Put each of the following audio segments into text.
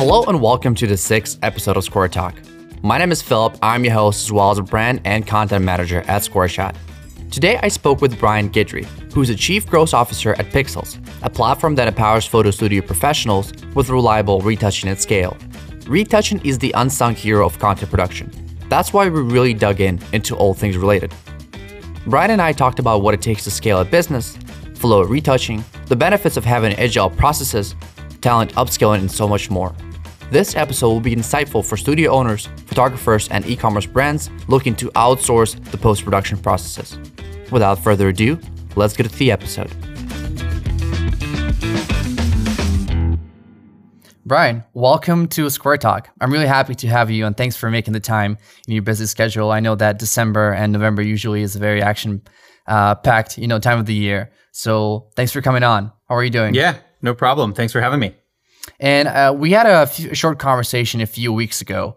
Hello and welcome to the sixth episode of Square Talk. My name is Philip. I'm your host as well as a brand and content manager at SquareShot. Today I spoke with Brian Guidry, who is the Chief Growth Officer at Pixelz, a platform that empowers photo studio professionals with reliable retouching at scale. Retouching is the unsung hero of content production. That's why we really dug in into all things related. Brian and I talked about what it takes to scale a business, flow retouching, the benefits of having agile processes, talent upskilling, and so much more. This episode will be insightful for studio owners, photographers, and e commerce brands looking to outsource the post production processes. Without further ado, let's get to the episode. Brian, welcome to Square Talk. I'm really happy to have you and thanks for making the time in your busy schedule. I know that December and November usually is a very action uh, packed, you know, time of the year. So thanks for coming on. How are you doing? Yeah, no problem. Thanks for having me. And uh, we had a, short conversation a few weeks ago,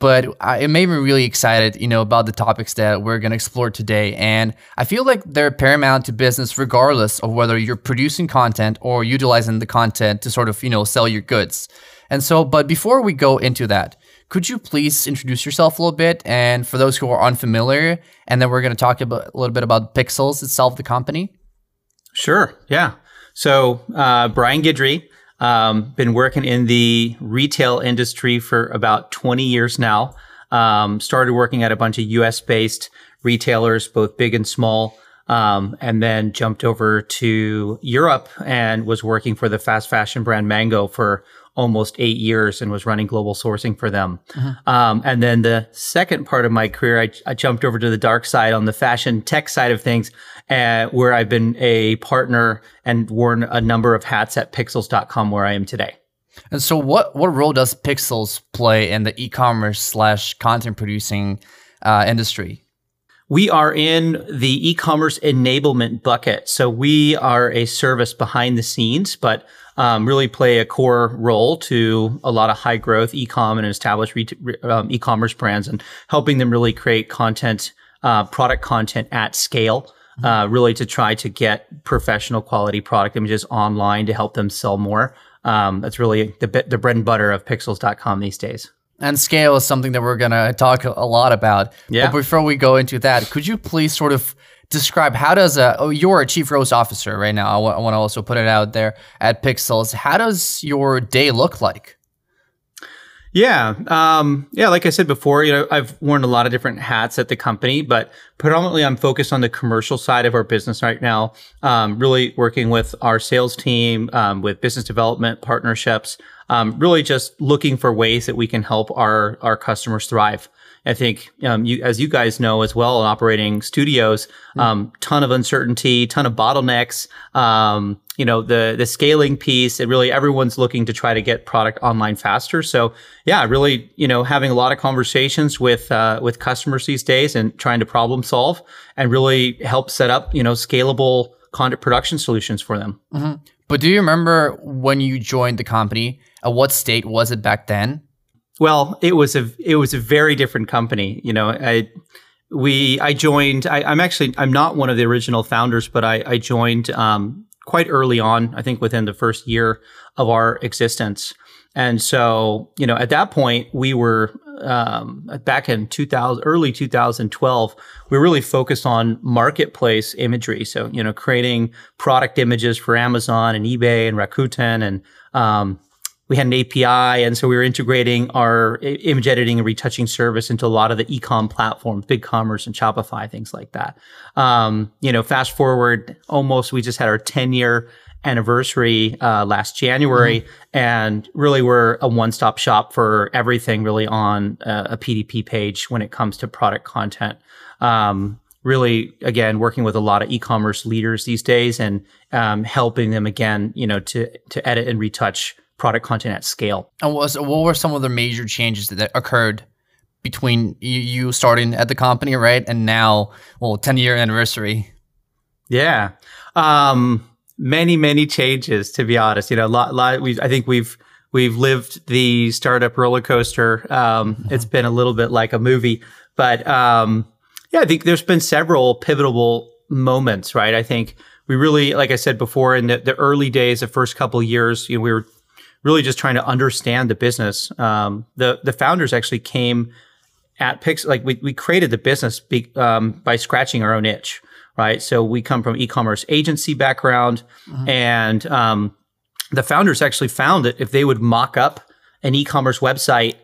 but I, it made me really excited, you know, about the topics that we're going to explore today. And I feel like they're paramount to business, regardless of whether you're producing content or utilizing the content to sort of, you know, sell your goods. And so, but before we go into that, could you please introduce yourself a little bit? And for those who are unfamiliar, and then we're going to talk about, a little bit about Pixelz itself, the company. Sure. Yeah. So, uh, Brian Guidry, um, been working in the retail industry for about 20 years now. Um, started working at a bunch of US based retailers, both big and small. Um, and then jumped over to Europe and was working for the fast fashion brand Mango for almost eight years and was running global sourcing for them. Uh-huh. Um, and then the second part of my career, I, I, jumped over to the dark side on the fashion tech side of things, uh, where I've been a partner and worn a number of hats at pixelz.com where I am today. And so what, what role does Pixels play in the e-commerce slash content producing uh, industry? We are in the e-commerce enablement bucket. So we are a service behind the scenes, but um, really play a core role to a lot of high growth e-com and established re- um, e-commerce brands and helping them really create content, uh, product content at scale. Uh, really to try to get professional quality product images online to help them sell more. Um, that's really the, the bread and butter of pixelz.com these days. And scale is something that we're going to talk a lot about. Yeah. But before we go into that, could you please sort of describe how does a oh you're a chief growth officer right now. I, w- I want to also put it out there at Pixelz. How does your day look like? Yeah, um, yeah. Like I said before, you know, I've worn a lot of different hats at the company, but predominantly I'm focused on the commercial side of our business right now. Um, really working with our sales team, um, with business development partnerships. Um, really just looking for ways that we can help our our customers thrive. I think, um, you, as you guys know as well, in operating studios, mm-hmm. um, ton of uncertainty, ton of bottlenecks. Um, you know, the the scaling piece, and really everyone's looking to try to get product online faster. So, yeah, really, you know, having a lot of conversations with uh, with customers these days and trying to problem solve and really help set up, you know, scalable content production solutions for them. Mm-hmm. But do you remember when you joined the company? At what state was it back then? Well, it was a it was a very different company. You know, I we I joined. I, am actually I'm not one of the original founders, but I, I joined um, quite early on. I think within the first year of our existence. And so, you know, at that point, we were um, back in 2000, early 2012. We were really focused on marketplace imagery. So, you know, creating product images for Amazon and eBay and Rakuten and um, we had an API, and so we were integrating our image editing and retouching service into a lot of the ecom platforms, BigCommerce and Shopify, things like that. Um, you know, fast forward, almost we just had our 10 year anniversary uh, last January, mm-hmm. and really we're a one stop shop for everything really on a, a, PDP page when it comes to product content. Um, really again working with a lot of e-commerce leaders these days and um, helping them again you know to to edit and retouch product content at scale. And what, was, what were some of the major changes that occurred between you starting at the company, right, and now, well, 10 year anniversary? Yeah, um, many many changes. To be honest, you know, a lot, lot we I think we've we've lived the startup roller coaster. Um, mm-hmm. It's been a little bit like a movie, but um, yeah, I think there's been several pivotal moments, right? I think we really, like I said before, in the, the early days, the first couple years, you know, we were really just trying to understand the business. Um, the the founders actually came at Pix like we we created the business be, um, by scratching our own itch, right? So we come from e-commerce agency background, mm-hmm. and um, the founders actually found that if they would mock up an e-commerce website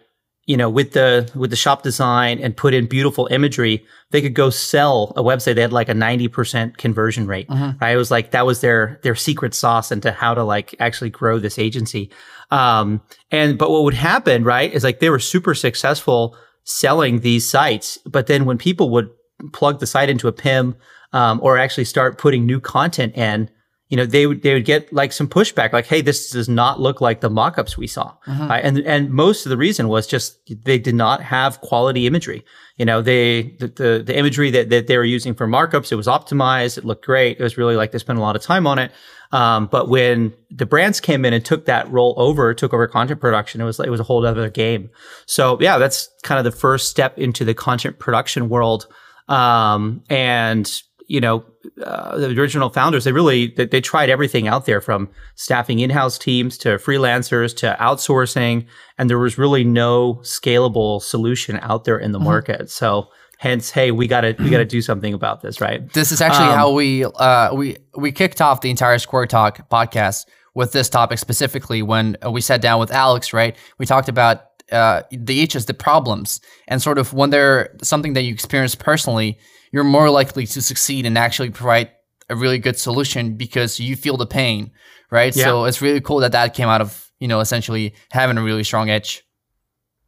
you know, with the with the shop design and put in beautiful imagery, they could go sell a website. They had like a ninety percent conversion rate. Mm-hmm. Right? It was like that was their their secret sauce into how to like actually grow this agency. Um, and but what would happen, right, is like they were super successful selling these sites, but then when people would plug the site into a PIM um, or actually start putting new content in, you know, they would they would get like some pushback, like, "Hey, this does not look like the mock-ups we saw." Uh-huh. Uh, and and most of the reason was just they did not have quality imagery. You know, they the the, the imagery that, that they were using for markups, it was optimized, it looked great. It was really like they spent a lot of time on it. Um, but when the brands came in and took that role over, took over content production, it was it was a whole other game. So yeah, that's kind of the first step into the content production world. Um, and you know, uh, the original founders, they really they, they, tried everything out there from staffing in-house teams to freelancers to outsourcing, and there was really no scalable solution out there in the mm-hmm. market. So hence, hey, we gotta we gotta do something about this, right? This is actually um, how we uh, we we kicked off the entire Square Talk podcast with this topic specifically when we sat down with Alex. Right, we talked about uh, the issues, the problems, and sort of when they're something that you experience personally you're more likely to succeed and actually provide a really good solution because you feel the pain, right? Yeah. So it's really cool that that came out of you know essentially having a really strong edge.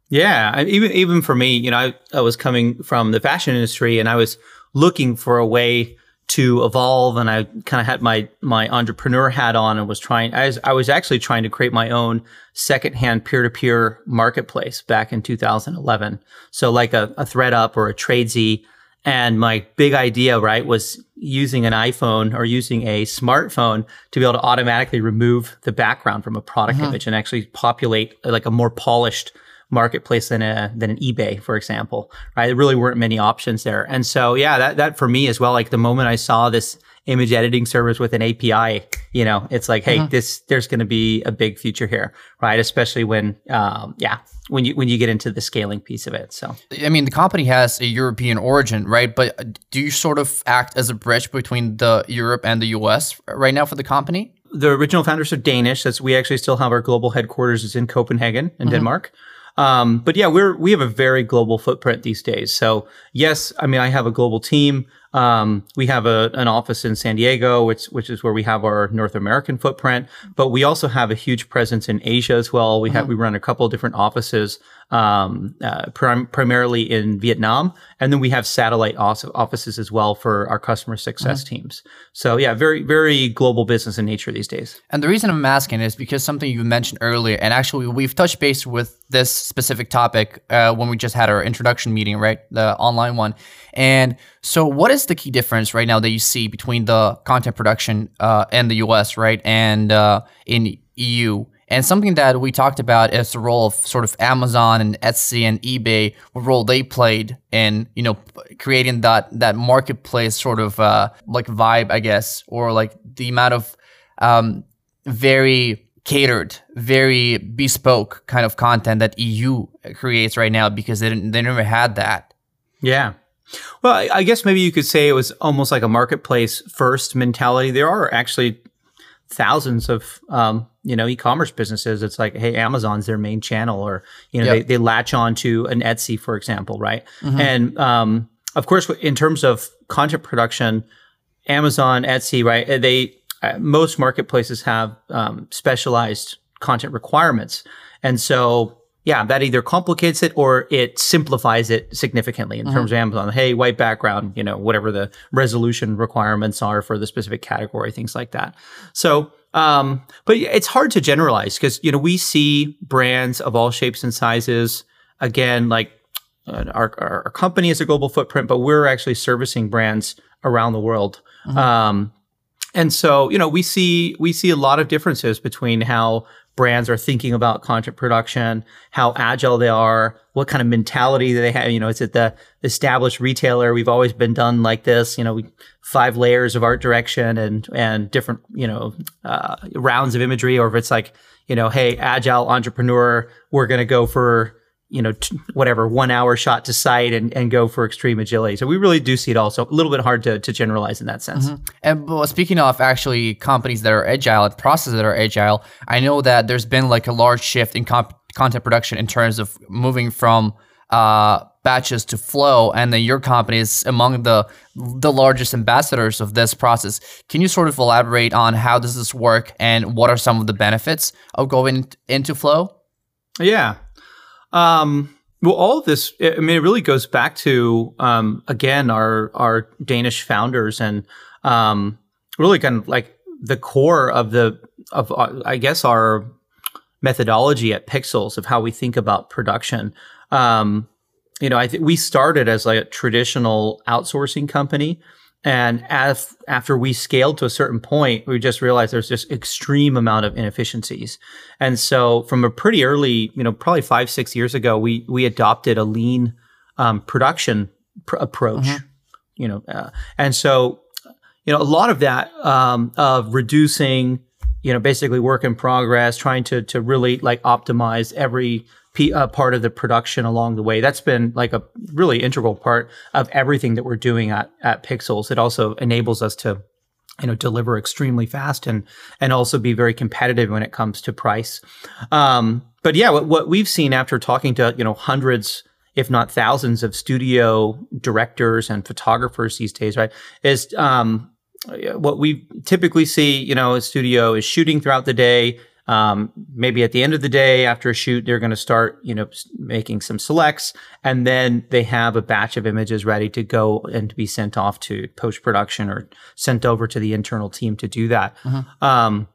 Yeah, even even for me, you know, I, I was coming from the fashion industry and I was looking for a way to evolve and I kind of had my my entrepreneur hat on and was trying I was I was actually trying to create my own secondhand peer-to-peer marketplace back in 2011. So like a, a ThredUp or a Tradesy and my big idea, right, was using an iPhone or using a smartphone to be able to automatically remove the background from a product uh-huh. image and actually populate like a more polished marketplace than a than an eBay, for example. Right? There really weren't many options there. And so yeah, that that for me as well, like the moment I saw this image editing service with an API, you know, it's like, hey, uh-huh. this there's going to be a big future here, right? Especially when, um, yeah, when you when you get into the scaling piece of it. So, I mean, the company has a European origin, right? But do you sort of act as a bridge between the Europe and the US right now for the company? The original founders are Danish. That's we actually still have our global headquarters is in Copenhagen in uh-huh. Denmark. Um, but yeah, we're we have a very global footprint these days. So yes, I mean I have a global team. Um, we have a, an office in San Diego, which which is where we have our North American footprint. But we also have a huge presence in Asia as well. We have mm-hmm. we run a couple of different offices, um, uh, prim- primarily in Vietnam, and then we have satellite offices as well for our customer success mm-hmm. teams. So yeah, very very global business in nature these days. And the reason I'm asking is because something you mentioned earlier, and actually we've touched base with this specific topic uh, when we just had our introduction meeting, right, the online one, and so, what is the key difference right now that you see between the content production uh, in the US, right, and uh, in EU? And something that we talked about is the role of sort of Amazon and Etsy and eBay, what role they played in, you know, creating that that marketplace sort of uh, like vibe, I guess, or like the amount of um, very catered, very bespoke kind of content that EU creates right now because they didn't, they never had that. Yeah. Well, I guess maybe you could say it was almost like a marketplace first mentality. There are actually thousands of um, you know e-commerce businesses. It's like, hey, Amazon's their main channel, or you know, yep. they, they latch on to an Etsy, for example, right? Mm-hmm. And um, of course, in terms of content production, Amazon, Etsy, right? They uh, most marketplaces have um, specialized content requirements, and so yeah, that either complicates it or it simplifies it significantly in mm-hmm. terms of Amazon. Hey, white background, you know, whatever the resolution requirements are for the specific category, things like that. So, um, but it's hard to generalize because, you know, we see brands of all shapes and sizes. Again, like uh, our, our company is a global footprint, but we're actually servicing brands around the world. Mm-hmm. Um, and so, you know, we see we see a lot of differences between how brands are thinking about content production, how agile they are, what kind of mentality they have. You know, is it the established retailer? We've always been done like this. You know, we, five layers of art direction and and different you know uh, rounds of imagery, or if it's like you know, hey, agile entrepreneur, we're going to go for you know, t- whatever, one hour shot to sight and, and go for extreme agility. So we really do see it all. So a little bit hard to, to generalize in that sense. Mm-hmm. And well, speaking of actually companies that are agile and processes that are agile, I know that there's been like a large shift in comp- content production in terms of moving from uh, batches to flow and then your company is among the the largest ambassadors of this process can you sort of elaborate on how does this work and what are some of the benefits of going into flow yeah um, well, all of this, I mean, it really goes back to um, again our our Danish founders and um, really kind of like the core of the of uh, I guess our methodology at Pixelz of how we think about production. Um, you know, I think we started as like a traditional outsourcing company and as, after we scaled to a certain point, we just realized there's just extreme amount of inefficiencies. And so from a pretty early, you know, probably five, six years ago, we, we adopted a lean um, production pr- approach, mm-hmm. you know, uh, and so, you know, a lot of that um, of reducing, you know, basically work in progress, trying to, to really like optimize every p- uh, part of the production along the way. That's been like a really integral part of everything that we're doing at, at Pixelz. It also enables us to you know deliver extremely fast and and also be very competitive when it comes to price um, but yeah what, what we've seen after talking to you know hundreds if not thousands of studio directors and photographers these days right is um, what we typically see you know a studio is shooting throughout the day um, maybe at the end of the day after a shoot, they're going to start, you know, making some selects, and then they have a batch of images ready to go and to be sent off to post production or sent over to the internal team to do that. Mm-hmm. Um,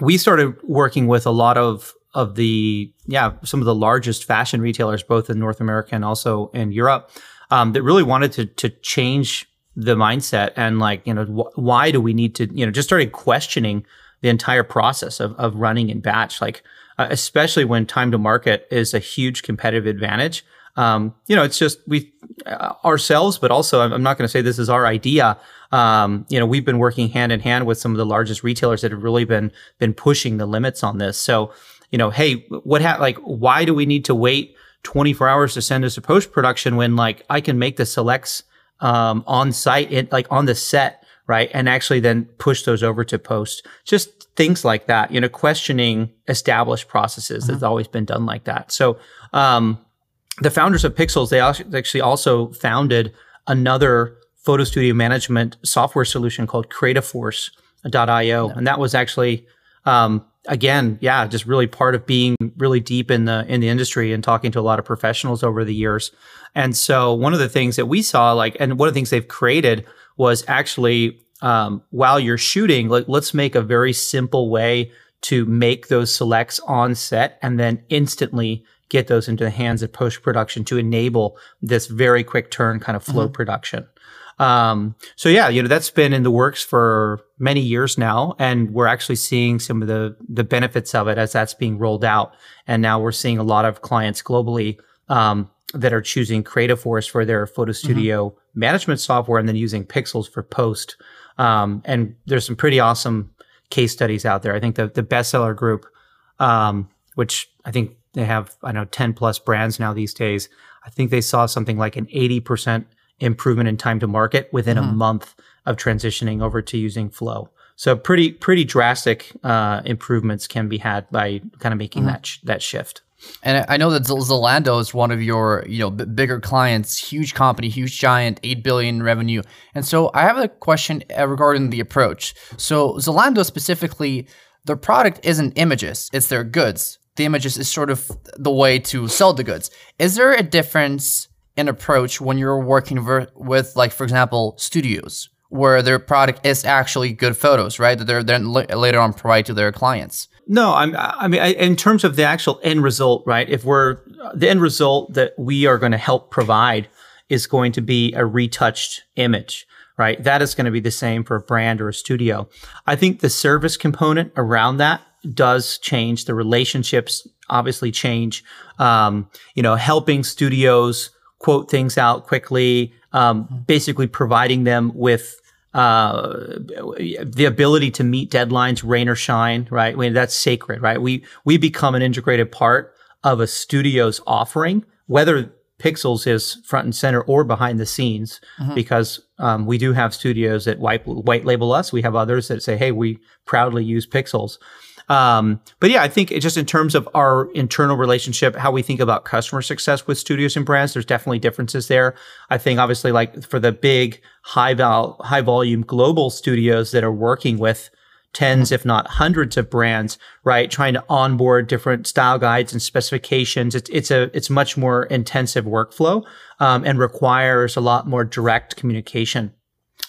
we started working with a lot of of the yeah some of the largest fashion retailers, both in North America and also in Europe, um, that really wanted to to change the mindset and like you know wh- why do we need to you know just started questioning the entire process of, of running in batch, like uh, especially when time to market is a huge competitive advantage. Um, you know, it's just we uh, ourselves, but also I'm, I'm not going to say this is our idea. Um, you know, we've been working hand in hand with some of the largest retailers that have really been been pushing the limits on this. So, you know, hey, what ha- like why do we need to wait 24 hours to send us to post production when like I can make the selects um, on site, it, like on the set right? And actually then push those over to post. Just things like that, you know, questioning established processes mm-hmm. has always been done like that. So, um, the founders of Pixelz, they actually also founded another photo studio management software solution called CreativeForce.io. Yeah. And that was actually, um, again, yeah, just really part of being really deep in the in the industry and talking to a lot of professionals over the years. And so one of the things that we saw, like, and one of the things they've created was actually um, while you're shooting, like let's make a very simple way to make those selects on set and then instantly get those into the hands of post production to enable this very quick turn kind of flow mm-hmm. production. Um, so yeah, you know, that's been in the works for many years now. And we're actually seeing some of the, the benefits of it as that's being rolled out. And now we're seeing a lot of clients globally, um, that are choosing Creative Force for their photo mm-hmm. studio mm-hmm. Management software and then using Pixelz for post. Um, and there's some pretty awesome case studies out there. I think the, the bestseller group, um, which I think they have, I know, 10 plus brands now these days. I think they saw something like an 80% improvement in time to market within mm-hmm. a month of transitioning over to using Flow. So pretty, pretty drastic, uh, improvements can be had by kind of making mm-hmm. that, sh- that shift. And I know that Zalando is one of your, you know, b- bigger clients, huge company, huge giant, 8 billion revenue. And so I have a question uh, regarding the approach. So Zalando specifically, their product isn't images, it's their goods. The images is sort of the way to sell the goods. Is there a difference in approach when you're working ver- with like for example, studios where their product is actually good photos, right? That they're then later on provide to their clients? No, I'm, I mean, I, in terms of the actual end result, right? If we're the end result that we are going to help provide is going to be a retouched image, right? That is going to be the same for a brand or a studio. I think the service component around that does change. The relationships obviously change. Um, you know, helping studios quote things out quickly, um, basically providing them with uh, the ability to meet deadlines, rain or shine, right? I mean, that's sacred, right? We we become an integrated part of a studio's offering, whether Pixelz is front and center or behind the scenes, mm-hmm. because um, we do have studios that white white label us. We have others that say, "Hey, we proudly use Pixelz." Um, but yeah, I think just in terms of our internal relationship, how we think about customer success with studios and brands, there's definitely differences there. I think obviously like for the big high val, high volume global studios that are working with tens, if not hundreds of brands, right? Trying to onboard different style guides and specifications. It's, it's a, it's much more intensive workflow, um, and requires a lot more direct communication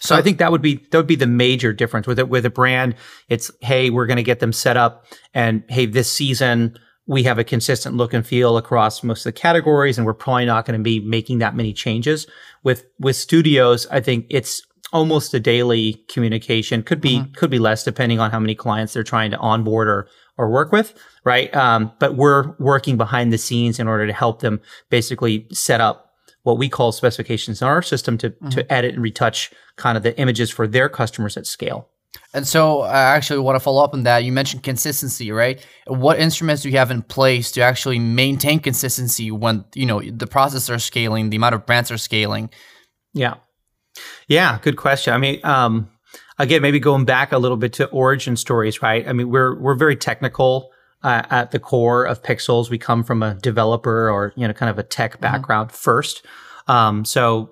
so I think that would be that would be the major difference with it with a brand. It's hey, we're going to get them set up, and hey, this season we have a consistent look and feel across most of the categories, and we're probably not going to be making that many changes. With with studios, I think it's almost a daily communication. Could be mm-hmm. could be less depending on how many clients they're trying to onboard or or work with, right? Um, but we're working behind the scenes in order to help them basically set up what we call specifications in our system to, mm-hmm. to edit and retouch kind of the images for their customers at scale. And so I actually want to follow up on that. You mentioned consistency, right? What instruments do you have in place to actually maintain consistency when, you know, the processes are scaling, the amount of brands are scaling? Yeah. Yeah, good question. I mean, um, again, maybe going back a little bit to origin stories, right? I mean, we're we're very technical uh, at the core of Pixels. We come from a developer or you know kind of a tech mm-hmm. background mm-hmm. first. Um, so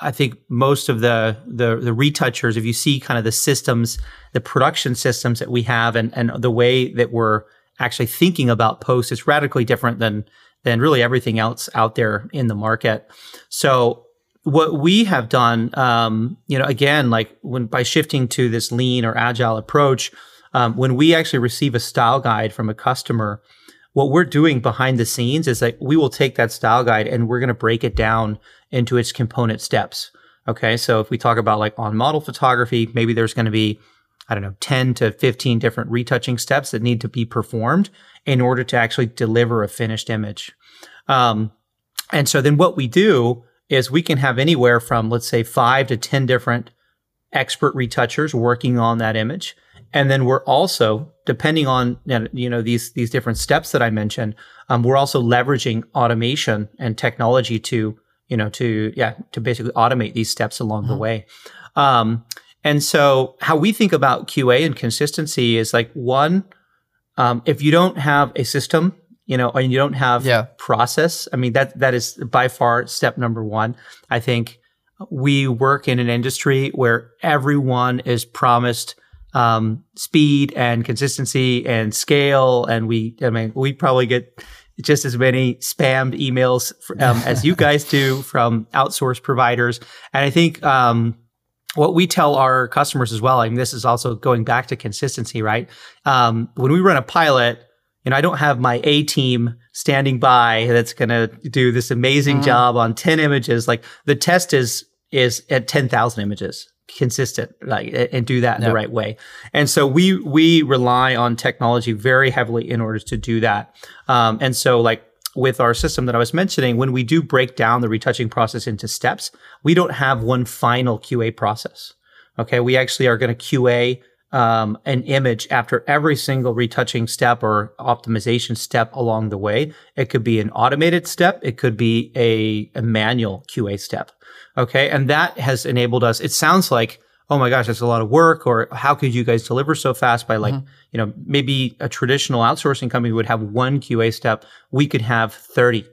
I think most of the, the the retouchers, if you see kind of the systems, the production systems that we have, and and the way that we're actually thinking about posts is radically different than than really everything else out there in the market. So what we have done, um, you know, again, like when by shifting to this lean or agile approach, um, when we actually receive a style guide from a customer, what we're doing behind the scenes is that we will take that style guide and we're going to break it down into its component steps. Okay. So if we talk about like on model photography, maybe there's going to be, I don't know, 10 to 15 different retouching steps that need to be performed in order to actually deliver a finished image. Um, and so then what we do is we can have anywhere from, let's say, five to 10 different expert retouchers working on that image. And then we're also, depending on you know these these different steps that I mentioned, um, we're also leveraging automation and technology to you know to yeah to basically automate these steps along mm-hmm. the way. Um, and so how we think about QA and consistency is like one, um, if you don't have a system, you know, and you don't have yeah. process, I mean that that is by far step number one. I think we work in an industry where everyone is promised um, speed and consistency and scale. And we, I mean, we probably get just as many spammed emails um, as you guys do from outsourced providers. And I think um, what we tell our customers as well, I mean, this is also going back to consistency, right? Um, when we run a pilot, you know, I don't have my A team standing by that's going to do this amazing mm-hmm. job on 10 images. Like the test is, is at 10,000 images consistent like and do that in yep. the right way and so we we rely on technology very heavily in order to do that um, and so like with our system that i was mentioning when we do break down the retouching process into steps we don't have one final qa process okay we actually are going to qa um, an image after every single retouching step or optimization step along the way. It could be an automated step. It could be a, a manual QA step. Okay. And that has enabled us. It sounds like, oh my gosh, that's a lot of work, or how could you guys deliver so fast by like, mm-hmm. you know, maybe a traditional outsourcing company would have one QA step. We could have 30,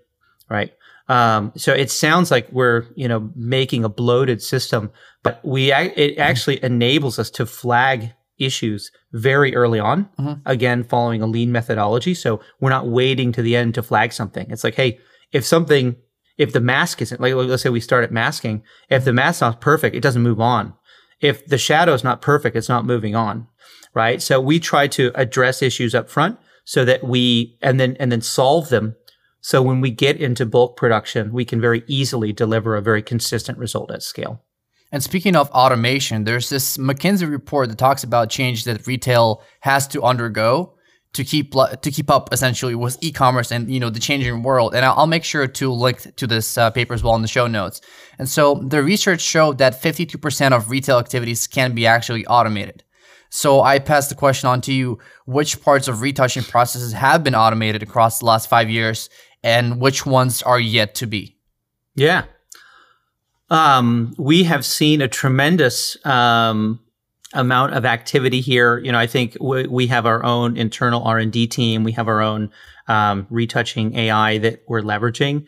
right? Um, so it sounds like we're, you know, making a bloated system, but we, it mm-hmm. actually enables us to flag issues very early on. Mm-hmm. Again, following a lean methodology. So we're not waiting to the end to flag something. It's like, hey, if something if the mask isn't like let's say we start at masking, if the mask's not perfect, it doesn't move on. If the shadow is not perfect, it's not moving on. Right. So we try to address issues up front so that we and then and then solve them. So when we get into bulk production, we can very easily deliver a very consistent result at scale. And speaking of automation, there's this McKinsey report that talks about change that retail has to undergo to keep to keep up essentially with e-commerce and you know the changing world. And I'll, make sure to link to this uh, paper as well in the show notes. And so the research showed that 52% of retail activities can be actually automated. So I pass the question on to you: Which parts of retouching processes have been automated across the last five years, and which ones are yet to be? Yeah, um, we have seen a tremendous um, amount of activity here. You know, I think we, we have our own internal R and D team. We have our own um, retouching AI that we're leveraging,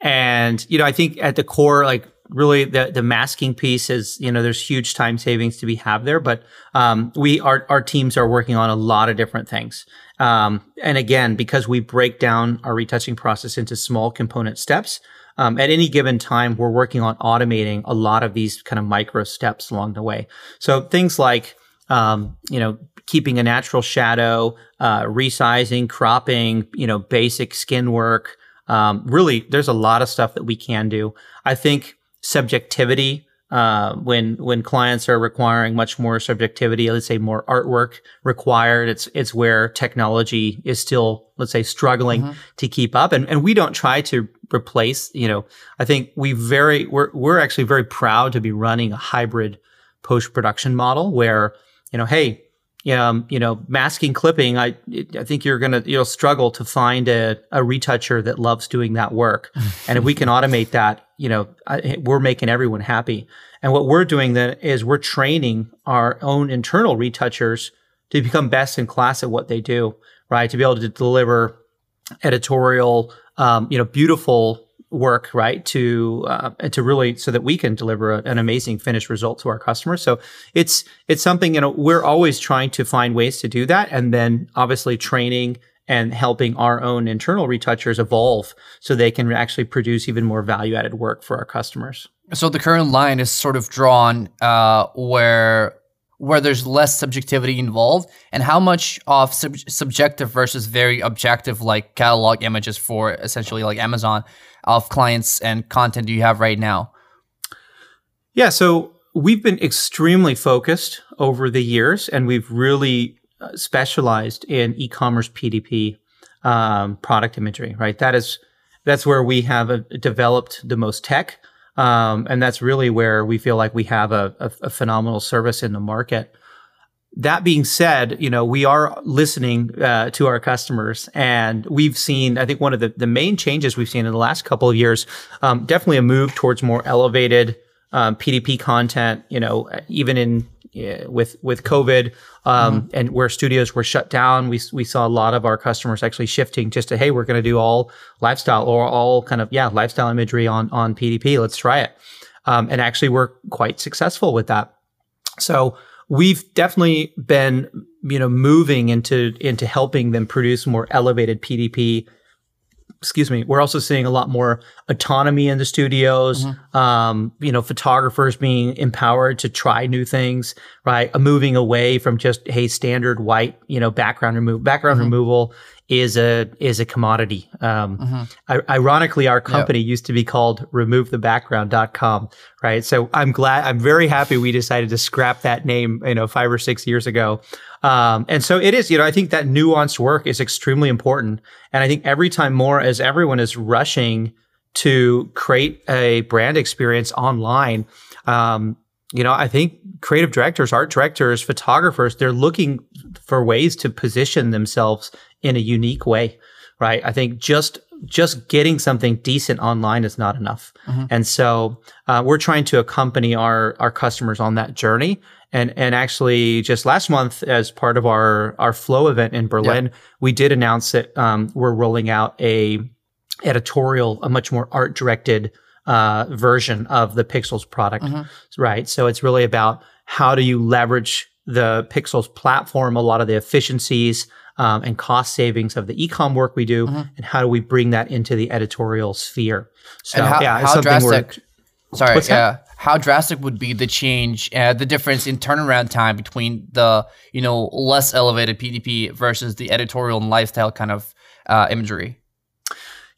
and you know, I think at the core, like really the the masking piece is you know there's huge time savings to be have there, but um, we our our teams are working on a lot of different things. Um, and again, because we break down our retouching process into small component steps, um, at any given time, we're working on automating a lot of these kind of micro steps along the way. So things like, um, you know, keeping a natural shadow, uh, resizing, cropping, you know, basic skin work. Um, really, there's a lot of stuff that we can do. I think subjectivity uh, when when clients are requiring much more subjectivity, let's say more artwork required, it's it's where technology is still, let's say, struggling mm-hmm. to keep up. And and we don't try to replace, you know, I think we very we're we're actually very proud to be running a hybrid post production model where, you know, hey, um, you know, masking clipping, I I think you're gonna you'll struggle to find a, a retoucher that loves doing that work. and if we can automate that, you know, I, we're making everyone happy. And what we're doing then is we're training our own internal retouchers to become best in class at what they do, right? To be able to deliver editorial, um, you know, beautiful work, right? To uh, to really so that we can deliver a, an amazing finished result to our customers. So it's it's something you know we're always trying to find ways to do that, and then obviously training and helping our own internal retouchers evolve so they can actually produce even more value added work for our customers. So the current line is sort of drawn uh, where where there's less subjectivity involved and how much of sub- subjective versus very objective like catalog images for essentially like Amazon of clients and content do you have right now? Yeah, so we've been extremely focused over the years and we've really uh, specialized in e-commerce PDP um, product imagery, right? That is that's where we have uh, developed the most tech, um, and that's really where we feel like we have a, a, a, phenomenal service in the market. That being said, you know we are listening uh, to our customers, and we've seen. I think one of the, the main changes we've seen in the last couple of years, um, definitely a move towards more elevated um, PDP content. You know, even in with with COVID um, mm-hmm. and where studios were shut down, we we saw a lot of our customers actually shifting just to hey, we're going to do all lifestyle or all kind of yeah lifestyle imagery on on PDP. Let's try it, um, and actually we're quite successful with that. So we've definitely been you know moving into into helping them produce more elevated PDP excuse me, we're also seeing a lot more autonomy in the studios. Mm-hmm. Um, you know, photographers being empowered to try new things, right? A moving away from just hey, standard white, you know, background remove background mm-hmm. removal is a is a commodity. Um, mm-hmm. I, ironically, our company yep. used to be called RemoveTheBackground.com, right? So I'm glad, I'm very happy we decided to scrap that name, you know, five or six years ago. Um, and so it is, you know, I think that nuanced work is extremely important. And I think every time more as everyone is rushing to create a brand experience online, um, you know, I think creative directors, art directors, photographers, they're looking for ways to position themselves in a unique way, right? I think just just getting something decent online is not enough, mm-hmm. and so uh, we're trying to accompany our our customers on that journey. And and actually, just last month, as part of our our flow event in Berlin, yep. we did announce that um, we're rolling out a editorial, a much more art directed uh, version of the Pixelz product, mm-hmm. right? So it's really about how do you leverage the Pixelz platform, a lot of the efficiencies um, and cost savings of the ecom work we do, mm-hmm. and how do we bring that into the editorial sphere? So how, yeah, how drastic? Sorry, yeah. How drastic would be the change, uh, the difference in turnaround time between the you know less elevated PDP versus the editorial and lifestyle kind of uh, imagery?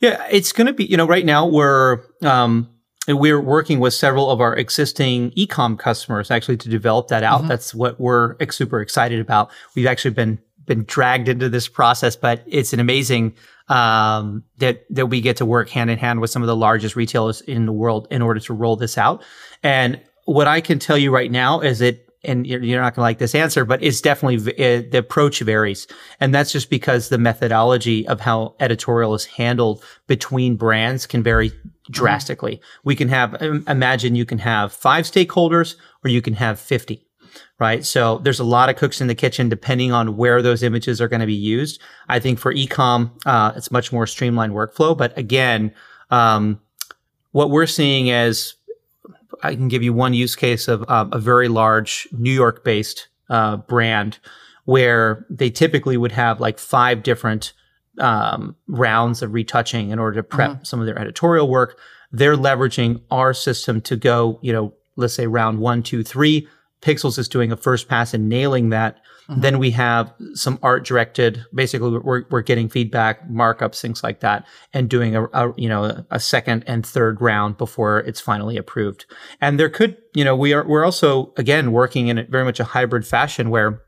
Yeah, it's going to be, you know, right now we're, um, we're working with several of our existing ecom customers actually to develop that out. Mm-hmm. That's what we're super excited about. We've actually been been dragged into this process, but it's an amazing um, that that we get to work hand in hand with some of the largest retailers in the world in order to roll this out. And what I can tell you right now is that and you're not going to like this answer, but it's definitely uh, the approach varies. And that's just because the methodology of how editorial is handled between brands can vary drastically. Mm-hmm. We can have, imagine you can have five stakeholders or you can have 50 right? So there's a lot of cooks in the kitchen depending on where those images are going to be used. I think for ecom, uh, it's much more streamlined workflow. But again, um, what we're seeing is I can give you one use case of uh, a very large New York based uh, brand where they typically would have like five different um, rounds of retouching in order to prep mm-hmm. some of their editorial work. They're leveraging our system to go, you know, let's say round one, two, three, Pixelz is doing a first pass and nailing that. Mm-hmm. Then we have some art directed. Basically, we're, we're getting feedback, markups, things like that, and doing a, a you know a second and third round before it's finally approved. And there could you know we are we're also again working in very much a hybrid fashion where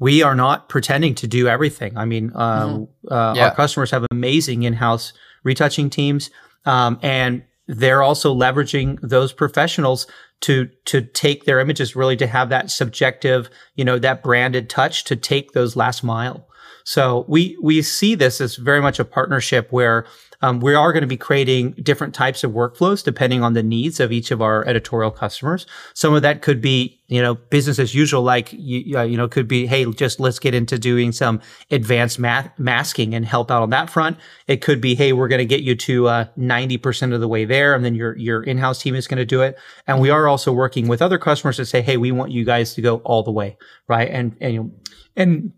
we are not pretending to do everything. I mean, uh, mm-hmm. uh, yeah. our customers have amazing in-house retouching teams, um, and they're also leveraging those professionals to to take their images really to have that subjective you know that branded touch to take those last mile. So we we see this as very much a partnership where um, we are going to be creating different types of workflows depending on the needs of each of our editorial customers. Some of that could be, you know, business as usual, like, you, uh, you know, could be, hey, just let's get into doing some advanced math- masking and help out on that front. It could be, hey, we're going to get you to uh, 90% of the way there, and then your, your in house team is going to do it. And we are also working with other customers to say, hey, we want you guys to go all the way, right? And, and, and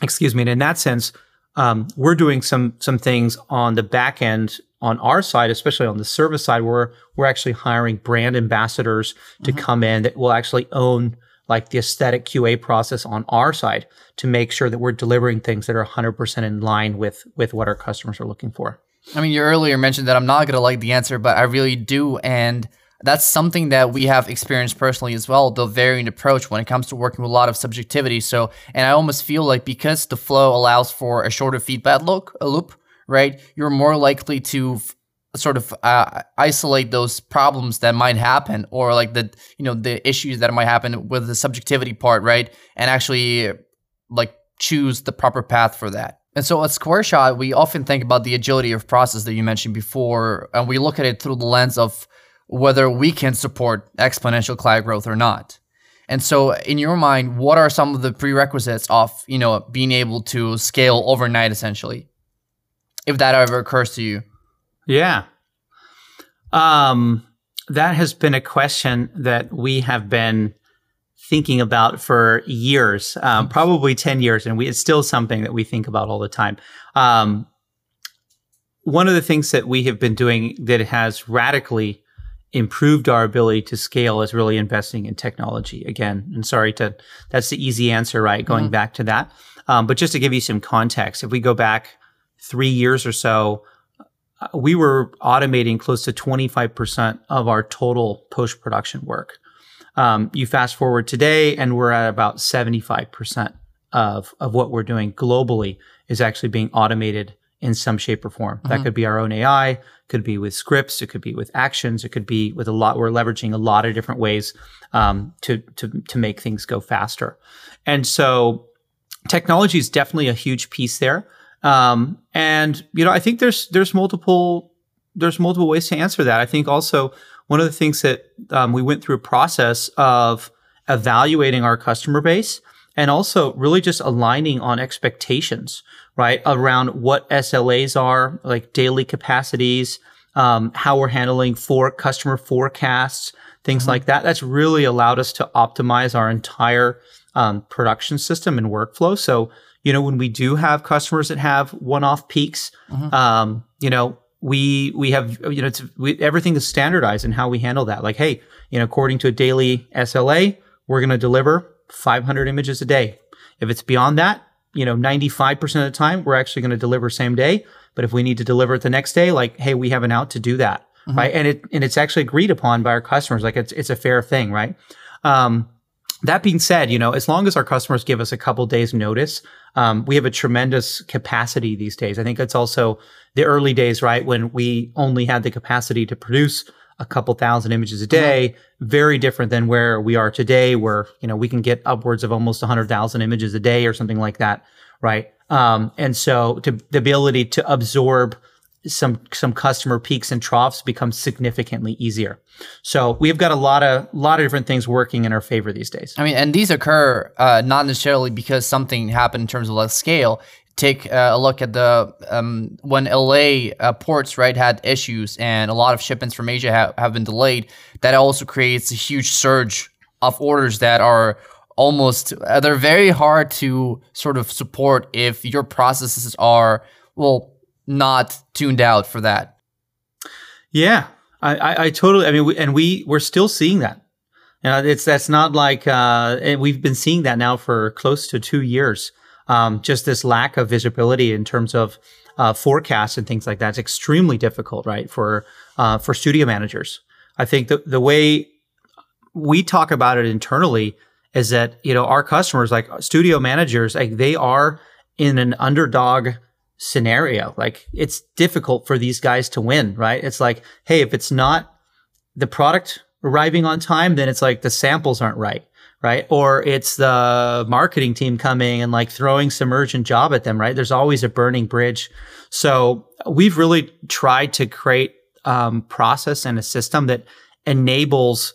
excuse me, and in that sense, um, we're doing some some things on the back end on our side, especially on the service side, where we're actually hiring brand ambassadors to mm-hmm. come in that will actually own like the aesthetic QA process on our side to make sure that we're delivering things that are 100% in line with with what our customers are looking for. I mean, you earlier mentioned that I'm not going to like the answer, but I really do and that's something that we have experienced personally as well the varying approach when it comes to working with a lot of subjectivity. So and i almost feel like because the flow allows for a shorter feedback loop a loop right you're more likely to f- sort of uh, isolate those problems that might happen or like the you know the issues that might happen with the subjectivity part right and actually like choose the proper path for that. And so at SquareShot, we often think about the agility of process that you mentioned before, and we look at it through the lens of whether we can support exponential cloud growth or not. And so in your mind, what are some of the prerequisites of, you know, being able to scale overnight essentially? If that ever occurs to you. Yeah. Um that has been a question that we have been thinking about for years, um, probably 10 years, and we, it's still something that we think about all the time. Um, one of the things that we have been doing that has radically improved our ability to scale is really investing in technology again. And sorry to, that's the easy answer, right? Going mm-hmm. back to that. Um, but just to give you some context, if we go back three years or so, uh, we were automating close to 25% of our total post production work. Um, you fast forward today, and we're at about 75% of, of what we're doing globally is actually being automated in some shape or form. Mm-hmm. That could be our own AI, could be with scripts, it could be with actions, it could be with a lot. We're leveraging a lot of different ways um, to to to make things go faster, and so technology is definitely a huge piece there. Um, and you know, I think there's there's multiple there's multiple ways to answer that. I think also one of the things that um, we went through a process of evaluating our customer base and also really just aligning on expectations, right? Around what SLAs are, like daily capacities, um, how we're handling for customer forecasts, things mm-hmm. like that. That's really allowed us to optimize our entire um, production system and workflow. So, you know, when we do have customers that have one-off peaks, mm-hmm. um, you know, we we have you know we, everything is standardized in how we handle that. Like, hey, you know, according to a daily SLA, we're going to deliver 500 images a day. If it's beyond that, you know, 95% of the time, we're actually going to deliver same day. But if we need to deliver it the next day, like, hey, we have an out to do that. Mm-hmm. Right. And it, and it's actually agreed upon by our customers. Like it's, it's a fair thing. Right. Um, that being said, you know, as long as our customers give us a couple days notice, um, we have a tremendous capacity these days. I think it's also the early days, right? When we only had the capacity to produce a couple thousand images a day, mm-hmm. very different than where we are today, where, you know, we can get upwards of almost 100,000 images a day or something like that, right? Um, and so to, the ability to absorb some some customer peaks and troughs becomes significantly easier. So we've got a lot of lot of different things working in our favor these days. I mean, and these occur uh, not necessarily because something happened in terms of like scale. Take uh, a look at the um, when LA uh, ports right had issues and a lot of shipments from Asia ha- have been delayed. That also creates a huge surge of orders that are almost uh, they're very hard to sort of support if your processes are well not tuned out for that. Yeah, I, I, I totally. I mean, we, and we we're still seeing that. You know, it's that's not like, uh, and we've been seeing that now for close to two years. Um, just this lack of visibility in terms of uh, forecasts and things like that. It's extremely difficult, right, for uh, for studio managers. I think the the way we talk about it internally is that you know our customers, like studio managers, like they are in an underdog scenario. Like it's difficult for these guys to win, right? It's like, hey, if it's not the product arriving on time, then it's like the samples aren't right, right? Or it's the marketing team coming and like throwing some urgent job at them, right? There's always a burning bridge. So we've really tried to create um, process and a system that enables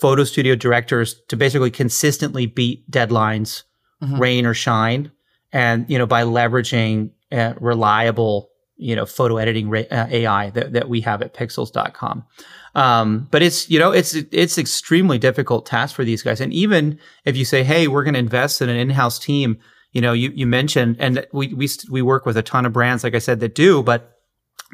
photo studio directors to basically consistently beat deadlines, mm-hmm. rain or shine. And, you know, by leveraging uh, reliable, you know, photo editing ra- uh, AI that, that we have at pixelz.com. Um, but it's, you know, it's, it's extremely difficult task for these guys. And even if you say, Hey, we're going to invest in an in-house team, you know, you, you mentioned, and we, we, we work with a ton of brands, like I said, that do, but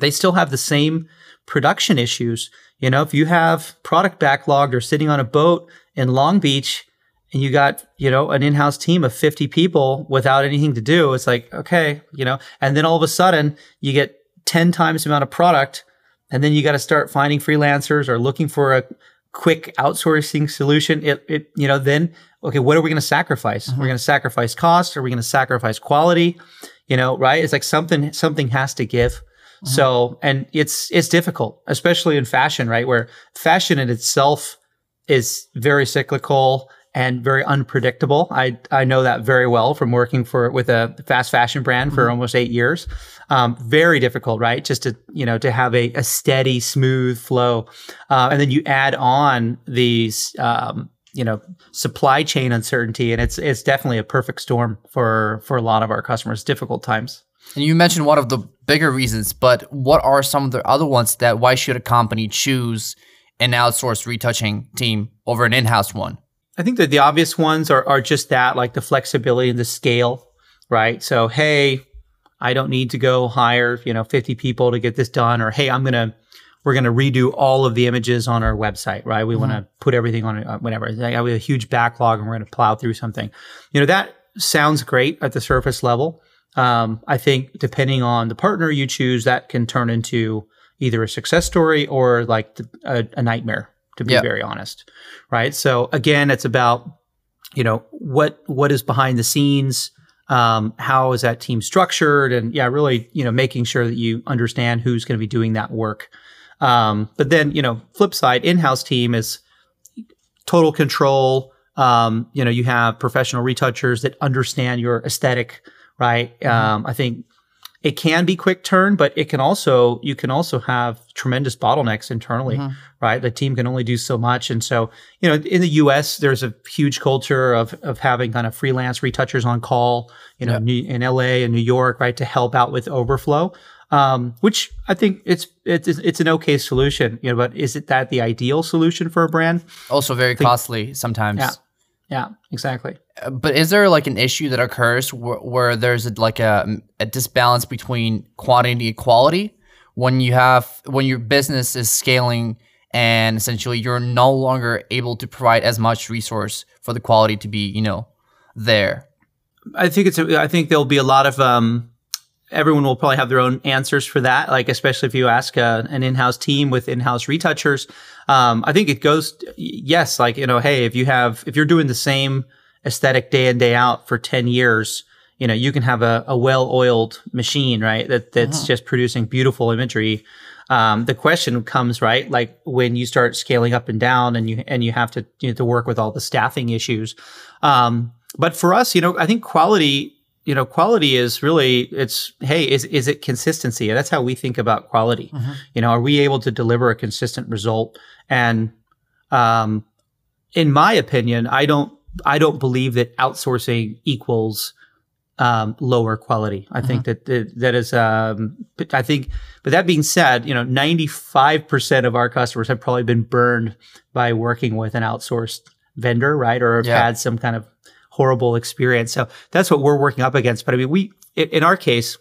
they still have the same production issues. You know, if you have product backlogged or sitting on a boat in Long Beach and you got, you know, an in-house team of 50 people without anything to do, it's like, okay, you know, and then all of a sudden you get 10 times the amount of product and then you got to start finding freelancers or looking for a quick outsourcing solution. It, it you know, then, okay, what are we going to sacrifice? Mm-hmm. We're going to sacrifice cost. Are we going to sacrifice quality? You know, right? It's like something, something has to give. Mm-hmm. So, and it's, it's difficult, especially in fashion, right? Where fashion in itself is very cyclical and very unpredictable. I I know that very well from working for with a fast fashion brand for mm-hmm. almost eight years. Um, very difficult, right? Just to you know to have a, a steady, smooth flow, uh, and then you add on these. Um, you know supply chain uncertainty and it's it's definitely a perfect storm for for a lot of our customers difficult times and you mentioned one of the bigger reasons but what are some of the other ones that why should a company choose an outsourced retouching team over an in-house one I think that the obvious ones are, are just that, like the flexibility and the scale, right? So, hey, I don't need to go hire, you know, 50 people to get this done, or hey, I'm gonna, we're gonna redo all of the images on our website, right? We mm-hmm. want to put everything on uh, whatever. We have a huge backlog, and we're gonna plow through something. You know, that sounds great at the surface level. Um, I think depending on the partner you choose, that can turn into either a success story or like a, a nightmare to be very honest. Right. So again, it's about, you know, what, what is behind the scenes? Um, how is that team structured? And yeah, really, you know, making sure that you understand who's going to be doing that work. Um, but then, you know, flip side, in-house team is total control. Um, you know, you have professional retouchers that understand your aesthetic, right? Mm-hmm. Um, I think it can be quick turn, but it can also, you can also have tremendous bottlenecks internally, mm-hmm. right? The team can only do so much. And so, you know, in the US, there's a huge culture of, of having kind of freelance retouchers on call, you know, yep. in LA and New York, right? To help out with overflow. Um, which I think it's, it's, it's an okay solution, you know, but is it that the ideal solution for a brand? Also very think, costly sometimes. Yeah. Yeah, exactly. Uh, but is there like an issue that occurs where, where there's a, like a, a disbalance between quantity and quality when you have when your business is scaling and essentially you're no longer able to provide as much resource for the quality to be you know there? I think it's. A, I think there'll be a lot of um, everyone will probably have their own answers for that. Like, especially if you ask uh, an in-house team with in-house retouchers, um, I think it goes, yes, like, you know, hey, if you have, if you're doing the same aesthetic day in, day out for 10 years, you know, you can have a, a well-oiled machine, right? That, that's uh-huh. just producing beautiful imagery. Um, the question comes, right? Like when you start scaling up and down and you, and you have to, you know, to work with all the staffing issues. Um, but for us, you know, I think quality you know, quality is really it's hey, is is it consistency? That's how we think about quality. Mm-hmm. You know, are we able to deliver a consistent result? And um, in my opinion, I don't I don't believe that outsourcing equals um, lower quality. I mm-hmm. think that, that that is um, I think. But that being said, you know, ninety five percent of our customers have probably been burned by working with an outsourced vendor, right? Or have yeah. had some kind of horrible experience. So that's what we're working up against. But I mean, we, in our case,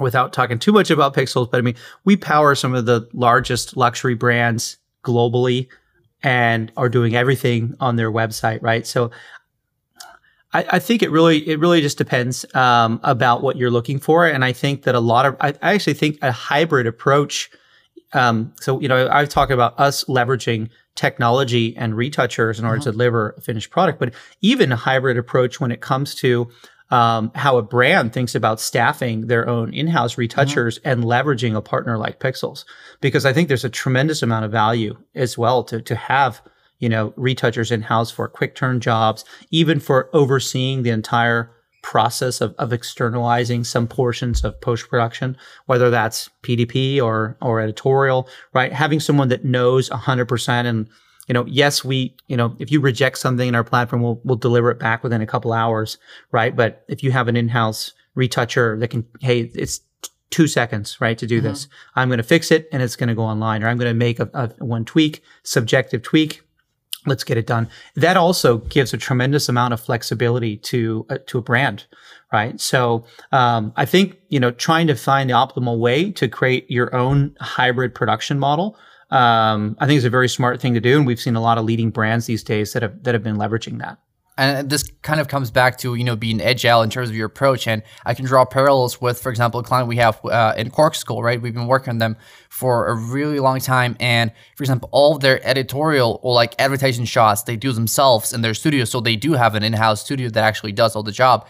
without talking too much about Pixelz, but I mean, we power some of the largest luxury brands globally and are doing everything on their website, right? So I, I think it really, it really just depends um, about what you're looking for. And I think that a lot of, I, I actually think a hybrid approach. Um, so, you know, I've talked about us leveraging technology and retouchers in order uh-huh. to deliver a finished product, but even a hybrid approach when it comes to um, how a brand thinks about staffing their own in-house retouchers uh-huh. and leveraging a partner like Pixelz, because I think there's a tremendous amount of value as well to to have you know retouchers in-house for quick turn jobs, even for overseeing the entire process of, of externalizing some portions of post production, whether that's PDP or or editorial, right? Having someone that knows 100% and you know, yes, we, you know, if you reject something in our platform, we'll we'll deliver it back within a couple hours, right? But if you have an in-house retoucher that can, hey, it's two seconds, right, to do mm-hmm. this. I'm going to fix it and it's going to go online, or I'm going to make a, a one tweak, subjective tweak, let's get it done. That also gives a tremendous amount of flexibility to uh, to a brand, right? So um, I think you know trying to find the optimal way to create your own hybrid production model. Um, I think it's a very smart thing to do, and we've seen a lot of leading brands these days that have that have been leveraging that. And this kind of comes back to you know being agile in terms of your approach. And i can draw parallels with for example a client we have uh, in cork school right? We've been working on them for a really long time. And for example all of their editorial or like advertising shots they do themselves in their studio. So they do have an in-house studio that actually does all the job.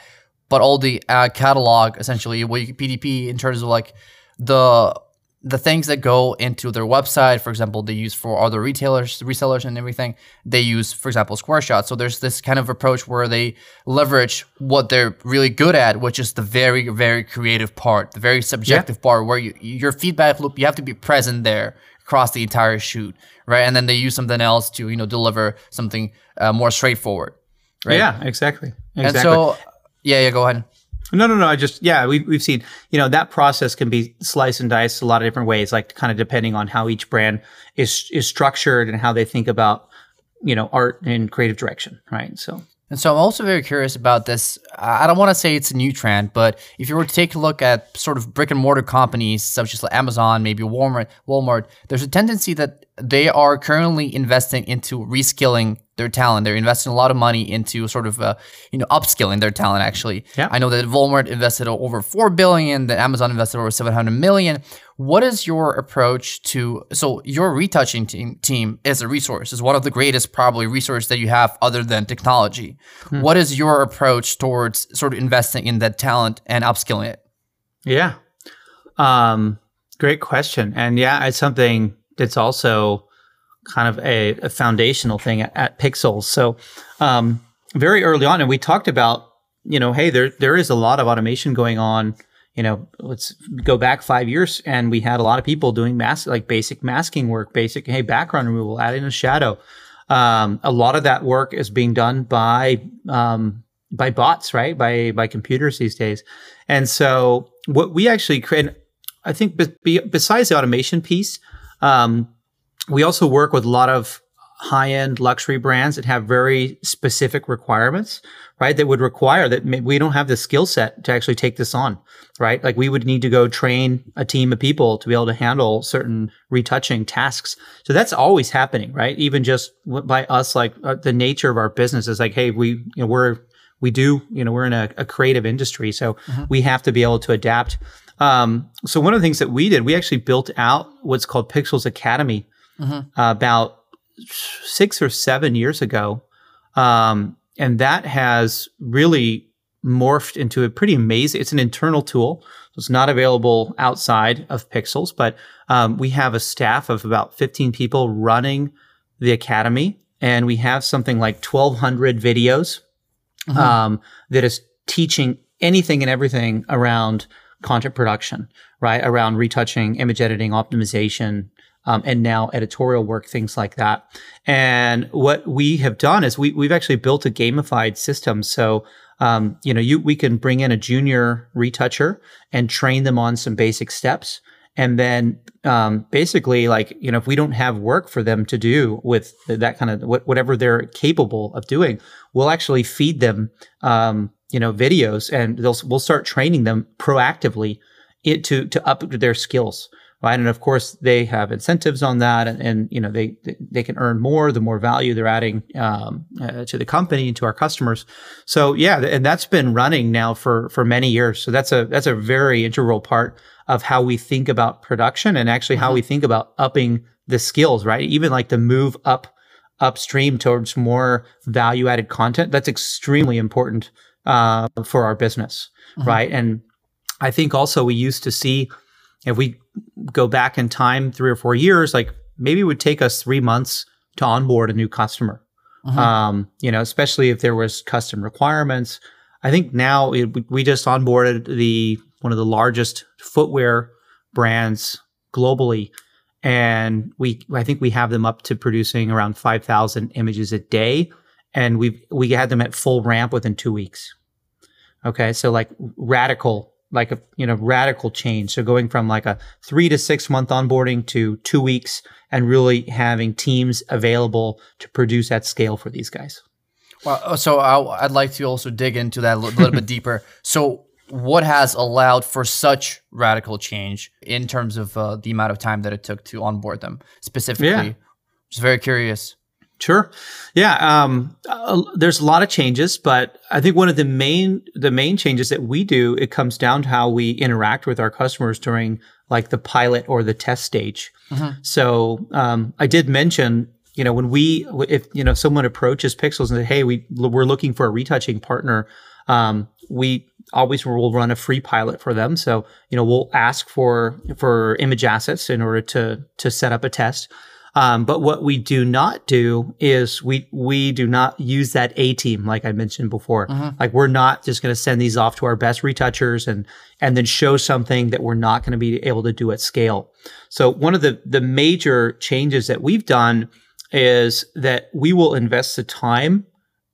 But all the uh, catalog essentially what pdp in terms of like the the things that go into their website, for example, they use for other retailers, resellers, and everything. They use, for example, SquareShot. So there's this kind of approach where they leverage what they're really good at, which is the very, very creative part, the very subjective yeah. part, where you, your feedback loop, you have to be present there across the entire shoot, right? And then they use something else to, you know, deliver something uh, more straightforward. Right? Yeah, exactly. exactly. And so, yeah, yeah, go ahead. No, no, no. I just, yeah, we've, we've seen, you know, that process can be sliced and diced a lot of different ways, like kind of depending on how each brand is, is structured and how they think about, you know, art and creative direction. Right. So, and so I'm also very curious about this. I don't want to say it's a new trend, but if you were to take a look at sort of brick and mortar companies such as Amazon, maybe Walmart, Walmart, there's a tendency that they are currently investing into reskilling their talent. They're investing a lot of money into sort of uh, you know upskilling their talent. Actually, yeah. I know that Walmart invested over four billion, that Amazon invested over seven hundred million. What is your approach to so your retouching team team is a resource, is one of the greatest probably resource that you have other than technology. Hmm. What is your approach towards sort of investing in that talent and upskilling it? Yeah. Um, great question. And yeah, it's something that's also kind of a, a foundational thing at, at Pixelz. So um, very early on, and we talked about, you know, hey, there there is a lot of automation going on. You know, let's go back five years, and we had a lot of people doing mask like basic masking work, basic hey background removal, adding a shadow. Um, a lot of that work is being done by um, by bots, right? By by computers these days. And so what we actually create, I think, be, besides the automation piece, um, we also work with a lot of high end luxury brands that have very specific requirements, right? That would require that we don't have the skill set to actually take this on, right? Like we would need to go train a team of people to be able to handle certain retouching tasks. So that's always happening, right? Even just by us, like uh, the nature of our business is like, hey, we, you know, we're, we do, you know, we're in a, a creative industry, so mm-hmm. we have to be able to adapt. Um, so one of the things that we did, we actually built out what's called Pixelz Academy uh, about six or seven years ago, um, and that has really morphed into a pretty amazing. It's an internal tool. It's not available outside of Pixelz, but um, we have a staff of about 15 people running the academy, and we have something like 1,200 videos um, that is teaching anything and everything around content production, right? Around retouching, image editing, optimization, um, and now editorial work, things like that. And what we have done is we, we've actually built a gamified system. So, um, you know, you, we can bring in a junior retoucher and train them on some basic steps. And then, um, basically, like, you know, if we don't have work for them to do with that kind of wh- whatever they're capable of doing, we'll actually feed them, um, you know, videos and they'll, we'll start training them proactively it, to, to up their skills right? And of course, they have incentives on that, and, and you know they they can earn more the more value they're adding um, uh, to the company and to our customers. So yeah, and that's been running now for for many years. So that's a that's a very integral part of how we think about production and actually how we think about upping the skills, right? Even like the move up upstream towards more value added content. That's extremely important uh, for our business, right? And I think also we used to see if we go back in time three or four years, like maybe it would take us three months to onboard a new customer. Um, you know, especially if there was custom requirements. I think now it, we just onboarded the one of the largest footwear brands globally, and we I think we have them up to producing around five thousand images a day, and we we had them at full ramp within two weeks. Okay, so like radical like a you know radical change. So going from like a three to six month onboarding to two weeks, and really having teams available to produce at scale for these guys. Well, so I, I'd like to also dig into that a little, little bit deeper. So, what has allowed for such radical change in terms of uh, the amount of time that it took to onboard them specifically? Yeah. Just very curious. Sure. Yeah. Um, uh, there's a lot of changes, but I think one of the main the main changes that we do it comes down to how we interact with our customers during like the pilot or the test stage. So um, I did mention, you know, when we if you know someone approaches Pixelz and says, "Hey, we we're looking for a retouching partner," um, we always will run a free pilot for them. So you know, we'll ask for for image assets in order to to set up a test. Um, but what we do not do is we we do not use that A team like I mentioned before. Like we're not just going to send these off to our best retouchers and and then show something that we're not going to be able to do at scale. So one of the the major changes that we've done is that we will invest the time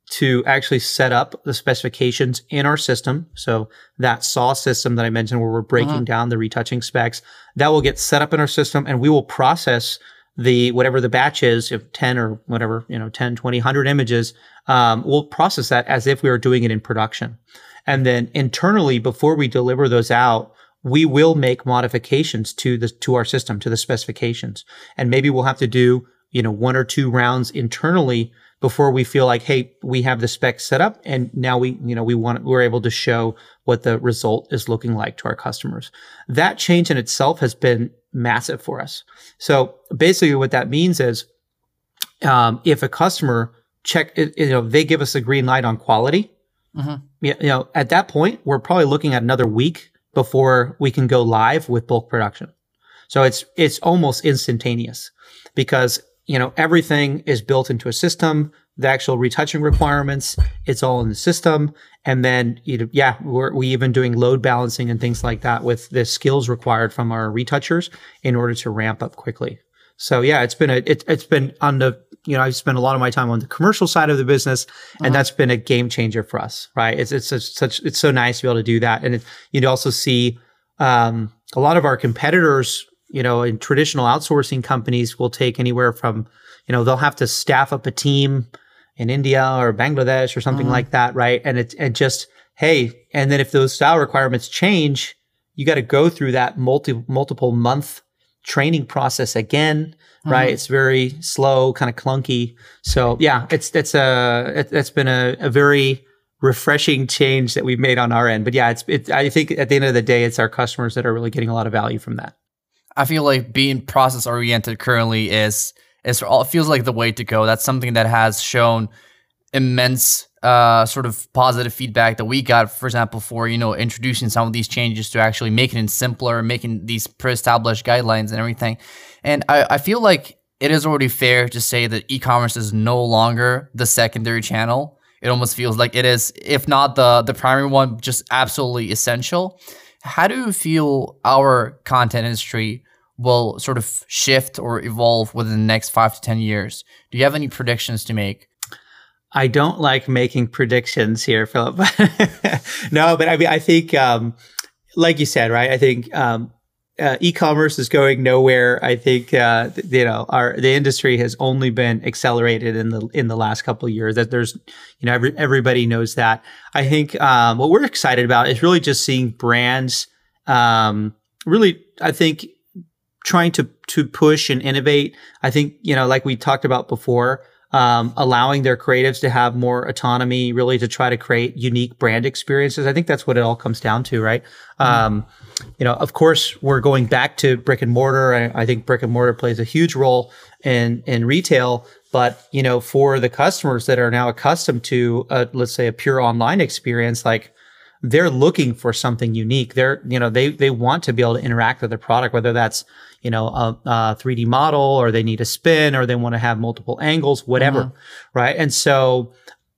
to actually set up the specifications in our system. So that SAW system that I mentioned where we're breaking down the retouching specs, that will get set up in our system and we will process the whatever the batch is, if 10 or whatever, you know, 10, 20, 100 images, um, we'll process that as if we were doing it in production. And then internally, before we deliver those out, we will make modifications to the to our system, to the specifications. And maybe we'll have to do, you know, one or two rounds internally before we feel like, hey, we have the specs set up and now we, you know, we want we're able to show what the result is looking like to our customers. That change in itself has been massive for us. So basically what that means is um, if a customer check, you know, they give us a green light on quality, you know, at that point, we're probably looking at another week before we can go live with bulk production. So it's, it's almost instantaneous because, you know, everything is built into a system, the actual retouching requirements, it's all in the system. And then, you know, yeah, we're, we even doing load balancing and things like that with the skills required from our retouchers in order to ramp up quickly. So yeah, it's been a, it, it's been on the, you know, I've spent a lot of my time on the commercial side of the business and that's been a game changer for us, right? It's, it's such it's so nice to be able to do that. And it, you'd also see, um, a lot of our competitors, you know, in traditional outsourcing companies will take anywhere from, you know, they'll have to staff up a team in India or Bangladesh or something mm-hmm. like that, right? And it's and just hey, and then if those style requirements change, you got to go through that multi multiple month training process again, mm-hmm. right? It's very slow, kind of clunky. So yeah, it's it's a it, that's been a, a very refreshing change that we've made on our end. But yeah, it's it, I think at the end of the day, it's our customers that are really getting a lot of value from that. I feel like being process oriented currently is is it feels like the way to go. That's something that has shown immense uh, sort of positive feedback that we got, for example, for you know introducing some of these changes to actually making it simpler, making these pre-established guidelines and everything. And I, I feel like it is already fair to say that e-commerce is no longer the secondary channel. It almost feels like it is, if not the the primary one, just absolutely essential. How do you feel our content industry will sort of shift or evolve within the next five to ten years? Do you have any predictions to make? I don't like making predictions here, Philip. no, but I mean, I think, um, like you said, right? I think um, uh, e-commerce is going nowhere. I think uh, th- you know our the industry has only been accelerated in the in the last couple of years. That there's you know every, everybody knows that. I think um, what we're excited about is really just seeing brands um, really. I think trying to to push and innovate. I think you know like we talked about before um, allowing their creatives to have more autonomy, really to try to create unique brand experiences. I think that's what it all comes down to, right? Mm-hmm. Um, you know, of course, we're going back to brick and mortar. I, I think brick and mortar plays a huge role in in retail. But you know, for the customers that are now accustomed to, a, let's say, a pure online experience, like they're looking for something unique. They're, you know, they, they want to be able to interact with the product, whether that's, you know, a, a 3D model or they need a spin or they want to have multiple angles, whatever. Mm-hmm. Right. And so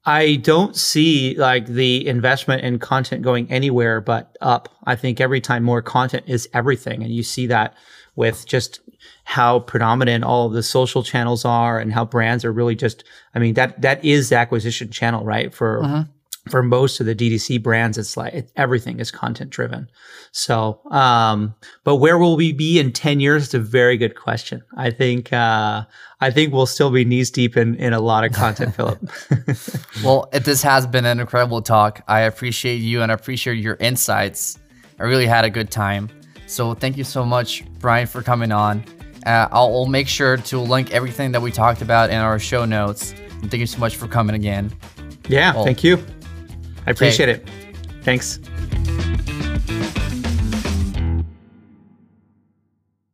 I don't see like the investment in content going anywhere but up. I think every time more content is everything. And you see that with just how predominant all of the social channels are and how brands are really just, I mean, that, that is the acquisition channel, right? For, mm-hmm for most of the DTC brands, it's like it, everything is content driven. So, um, but where will we be in 10 years? It's a very good question. I think, uh, I think we'll still be knees deep in, in a lot of content, Philip. well, this has been an incredible talk. I appreciate you and I appreciate your insights. I really had a good time. So thank you so much, Brian, for coming on. Uh, I'll, I'll make sure to link everything that we talked about in our show notes. And thank you so much for coming again. Yeah, well, thank you. I appreciate okay. it. Thanks.